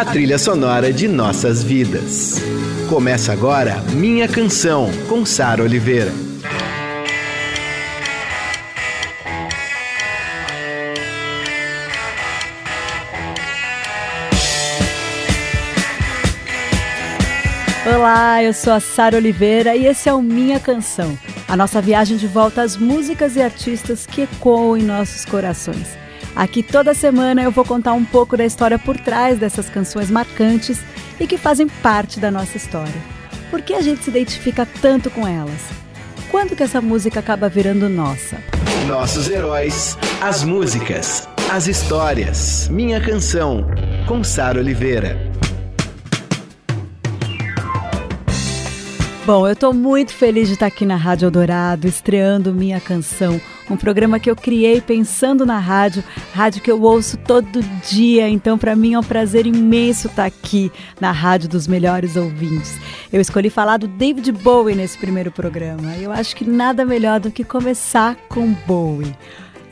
a trilha sonora de nossas vidas. Começa agora Minha Canção, com Sara Oliveira. Olá, eu sou a Sara Oliveira e esse é o Minha Canção, a nossa viagem de volta às músicas e artistas que ecoam em nossos corações. Aqui toda semana eu vou contar um pouco da história por trás dessas canções marcantes e que fazem parte da nossa história. Por que a gente se identifica tanto com elas? Quando que essa música acaba virando nossa? Nossos heróis, as músicas, as histórias. Minha canção, com Sara Oliveira. Bom, eu estou muito feliz de estar aqui na Rádio Eldorado, estreando Minha Canção, um programa que eu criei pensando na rádio, rádio que eu ouço todo dia, então para mim é um prazer imenso estar aqui na Rádio dos Melhores Ouvintes. Eu escolhi falar do David Bowie nesse primeiro programa, e eu acho que nada melhor do que começar com Bowie.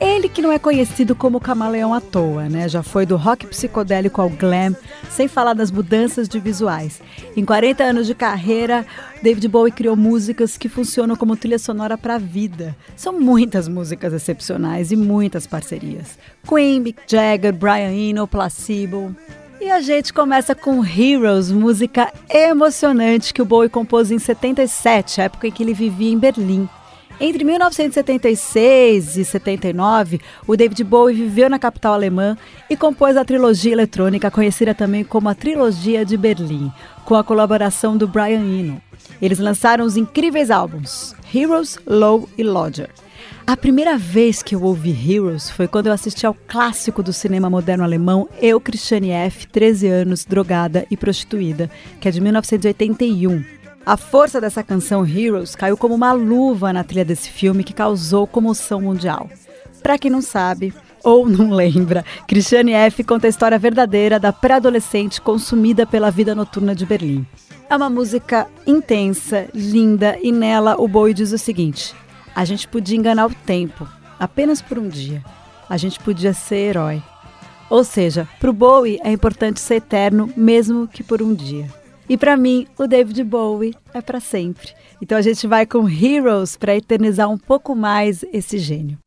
Ele que não é conhecido como camaleão à toa, né? Já foi do rock psicodélico ao glam, sem falar das mudanças de visuais. Em 40 anos de carreira, David Bowie criou músicas que funcionam como trilha sonora para a vida. São muitas músicas excepcionais e muitas parcerias. Queen, Mick Jagger, Brian Eno, Placebo. E a gente começa com Heroes, música emocionante que o Bowie compôs em 77, época em que ele vivia em Berlim. Entre 1976 e 79, o David Bowie viveu na capital alemã e compôs a trilogia eletrônica conhecida também como a Trilogia de Berlim, com a colaboração do Brian Eno. Eles lançaram os incríveis álbuns Heroes, Low e Lodger. A primeira vez que eu ouvi Heroes foi quando eu assisti ao clássico do cinema moderno alemão Eu, Christiane F., 13 anos, drogada e prostituída, que é de 1981. A força dessa canção Heroes caiu como uma luva na trilha desse filme que causou comoção mundial. Para quem não sabe ou não lembra, Christiane F. conta a história verdadeira da pré-adolescente consumida pela vida noturna de Berlim. É uma música intensa, linda e nela o Bowie diz o seguinte: a gente podia enganar o tempo, apenas por um dia. A gente podia ser herói. Ou seja, para o Bowie é importante ser eterno, mesmo que por um dia. E para mim, o David Bowie é para sempre. Então a gente vai com Heroes para eternizar um pouco mais esse gênio.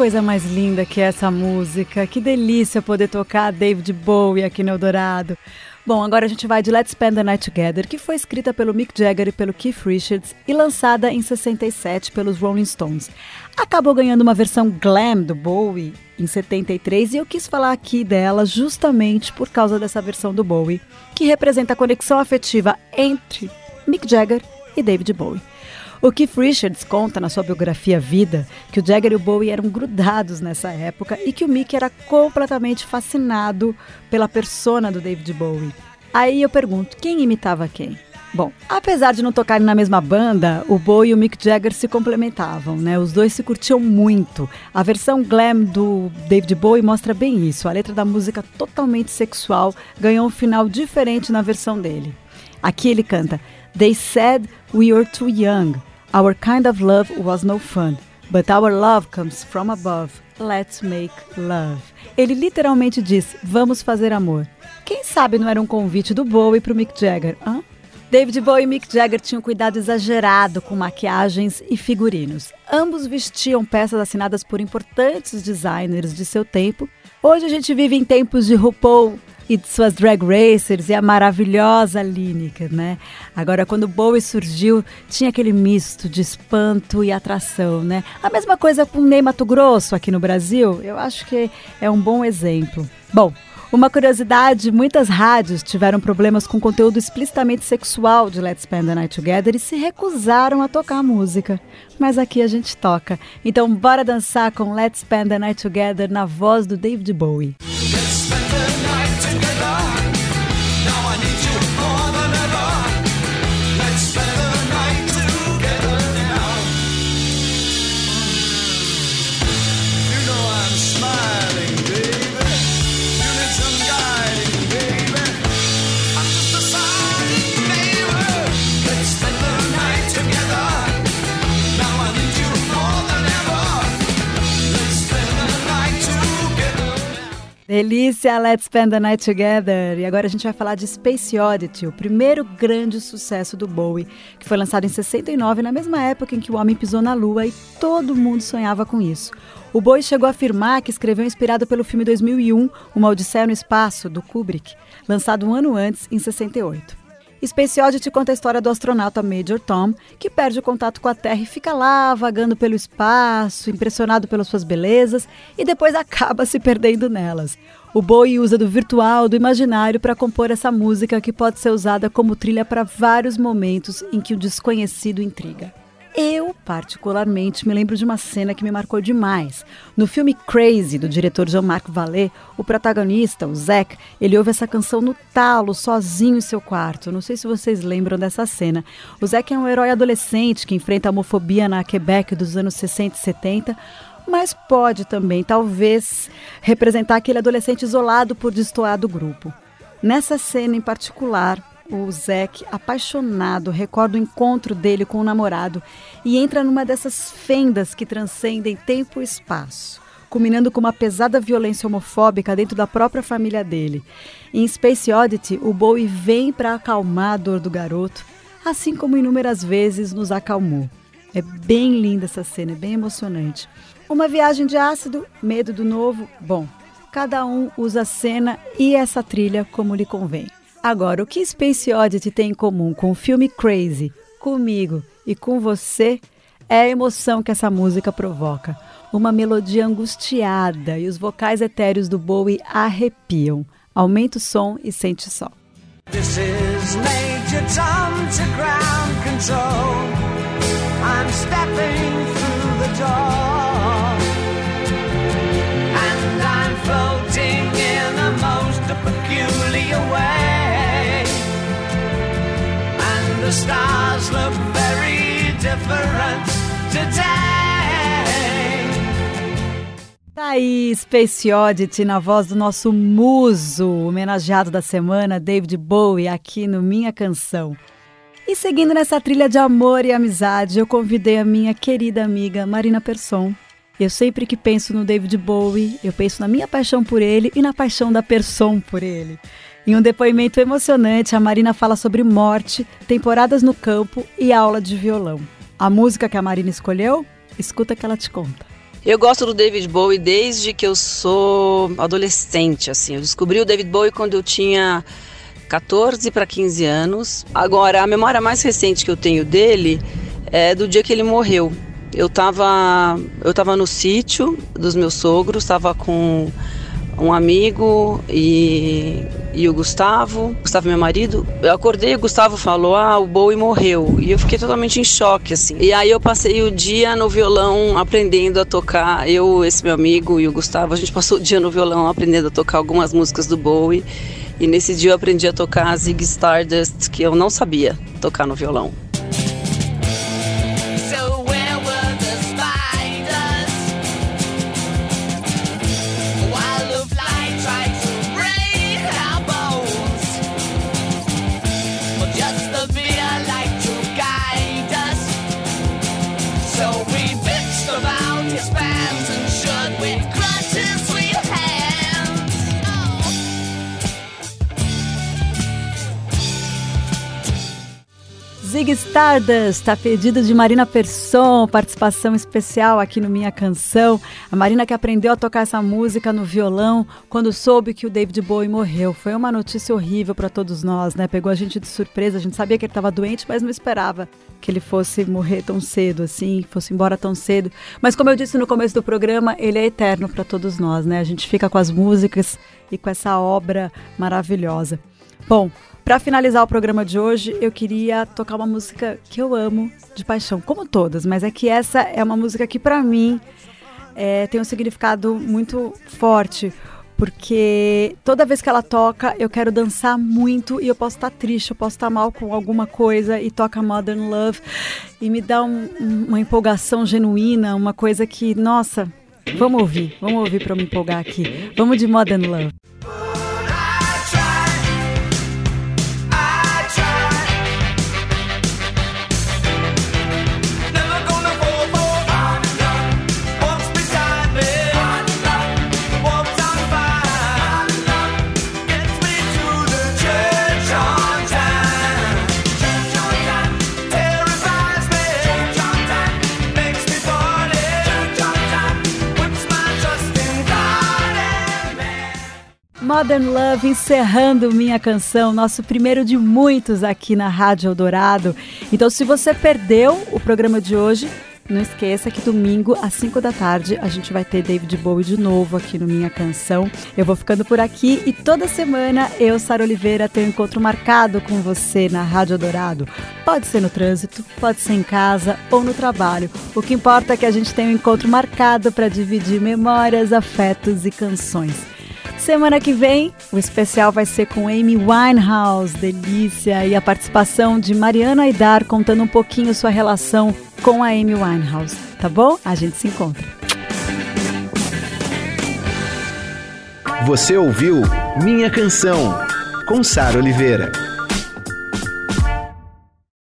Coisa mais linda que é essa música. Que delícia poder tocar David Bowie aqui no Eldorado. Bom, agora a gente vai de Let's Spend the Night Together, que foi escrita pelo Mick Jagger e pelo Keith Richards e lançada em 67 pelos Rolling Stones. Acabou ganhando uma versão glam do Bowie em 73 e eu quis falar aqui dela justamente por causa dessa versão do Bowie, que representa a conexão afetiva entre Mick Jagger e David Bowie. O Keith Richards conta na sua biografia Vida que o Jagger e o Bowie eram grudados nessa época e que o Mick era completamente fascinado pela persona do David Bowie. Aí eu pergunto, quem imitava quem? Bom, apesar de não tocarem na mesma banda, o Bowie e o Mick Jagger se complementavam, né? Os dois se curtiam muito. A versão glam do David Bowie mostra bem isso. A letra da música totalmente sexual ganhou um final diferente na versão dele. Aqui ele canta: They said we were too young. Our kind of love was no fun, but our love comes from above. Let's make love. Ele literalmente diz: Vamos fazer amor. Quem sabe não era um convite do Bowie para o Mick Jagger? Hã? David Bowie e Mick Jagger tinham cuidado exagerado com maquiagens e figurinos. Ambos vestiam peças assinadas por importantes designers de seu tempo. Hoje a gente vive em tempos de RuPaul, e de suas drag racers e a maravilhosa Lineker, né? Agora, quando Bowie surgiu, tinha aquele misto de espanto e atração, né? A mesma coisa com Ney Mato Grosso aqui no Brasil, eu acho que é um bom exemplo. Bom, Uma curiosidade: muitas rádios tiveram problemas com conteúdo explicitamente sexual de Let's Spend the Night Together e se recusaram a tocar a música. Mas aqui a gente toca. Então, bora dançar com Let's Spend the Night Together na voz do David Bowie. Delícia, let's spend the night together. E agora a gente vai falar de Space Oddity, o primeiro grande sucesso do Bowie, que foi lançado em 69, na mesma época em que o homem pisou na Lua e todo mundo sonhava com isso. O Bowie chegou a afirmar que escreveu inspirado pelo filme 2001, Uma Odisseia no Espaço, do Kubrick, lançado um ano antes, em 68. Space Oddity conta a história do astronauta Major Tom, que perde o contato com a Terra e fica lá vagando pelo espaço, impressionado pelas suas belezas e depois acaba se perdendo nelas. O Bowie usa do virtual, do imaginário para compor essa música que pode ser usada como trilha para vários momentos em que o desconhecido intriga. Eu, particularmente, me lembro de uma cena que me marcou demais. No filme Crazy, do diretor Jean-Marc Vallée, o protagonista, o Zack, ele ouve essa canção no talo, sozinho em seu quarto. Não sei se vocês lembram dessa cena. O Zack é um herói adolescente que enfrenta a homofobia na Quebec dos anos 60 e 70, mas pode também, talvez, representar aquele adolescente isolado por destoar do grupo. Nessa cena em particular, o Zack, apaixonado, recorda o encontro dele com o namorado e entra numa dessas fendas que transcendem tempo e espaço, culminando com uma pesada violência homofóbica dentro da própria família dele. Em Space Oddity, o Bowie vem para acalmar a dor do garoto, assim como inúmeras vezes nos acalmou. É bem linda essa cena, é bem emocionante. Uma viagem de ácido, medo do novo, bom, cada um usa a cena e essa trilha como lhe convém. Agora, o que Space Oddity tem em comum com o filme Crazy, comigo e com você é a emoção que essa música provoca. Uma melodia angustiada e os vocais etéreos do Bowie arrepiam. Aumenta o som e sente só. This is Major Tom to ground control. I'm stepping through the door. And I'm floating in most peculiar way. The stars look very different today. Tá aí, Space Oddity, na voz do nosso muso, homenageado da semana, David Bowie, aqui no Minha Canção. E seguindo nessa trilha de amor e amizade, eu convidei a minha querida amiga Marina Persson. Eu sempre que penso no David Bowie, eu penso na minha paixão por ele e na paixão da Persson por ele. Em um depoimento emocionante, a Marina fala sobre morte, temporadas no campo e aula de violão. A música que a Marina escolheu? Escuta que ela te conta. Eu gosto do David Bowie desde que eu sou adolescente, assim. Eu descobri o David Bowie quando eu tinha 14 para 15 anos. Agora, a memória mais recente que eu tenho dele é do dia que ele morreu. Eu estava eu tava no sítio dos meus sogros, estava com um amigo e, e o Gustavo, Gustavo meu marido. Eu acordei, o Gustavo falou: "Ah, o Bowie morreu". E eu fiquei totalmente em choque assim. E aí eu passei o dia no violão aprendendo a tocar. Eu, esse meu amigo e o Gustavo, a gente passou o dia no violão aprendendo a tocar algumas músicas do Bowie. E nesse dia eu aprendi a tocar Zig Stardust, que eu não sabia tocar no violão. just a Zig Stardust, a pedido de Marina Persson, participação especial aqui no Minha Canção. A Marina que aprendeu a tocar essa música no violão quando soube que o David Bowie morreu. Foi uma notícia horrível para todos nós, né? Pegou a gente de surpresa, a gente sabia que ele estava doente, mas não esperava que ele fosse morrer tão cedo assim, fosse embora tão cedo. Mas como eu disse no começo do programa, ele é eterno para todos nós, né? A gente fica com as músicas e com essa obra maravilhosa. Bom, para finalizar o programa de hoje, eu queria tocar uma música que eu amo de paixão, como todas, mas é que essa é uma música que para mim é, tem um significado muito forte, porque toda vez que ela toca, eu quero dançar muito e eu posso estar triste, eu posso estar mal com alguma coisa e toca Modern Love e me dá um, uma empolgação genuína, uma coisa que, nossa, vamos ouvir, vamos ouvir para me empolgar aqui. Vamos de Modern Love. Modern Love encerrando minha canção, nosso primeiro de muitos aqui na Rádio Eldorado. Então, se você perdeu o programa de hoje, não esqueça que domingo, às 5 da tarde, a gente vai ter David Bowie de novo aqui no Minha Canção. Eu vou ficando por aqui e toda semana eu, Sara Oliveira, tenho um encontro marcado com você na Rádio Dourado. Pode ser no trânsito, pode ser em casa ou no trabalho. O que importa é que a gente tenha um encontro marcado para dividir memórias, afetos e canções. Semana que vem, o especial vai ser com Amy Winehouse, delícia, e a participação de Mariana Aidar contando um pouquinho sua relação com a Amy Winehouse, tá bom? A gente se encontra. Você ouviu Minha Canção, com Sara Oliveira.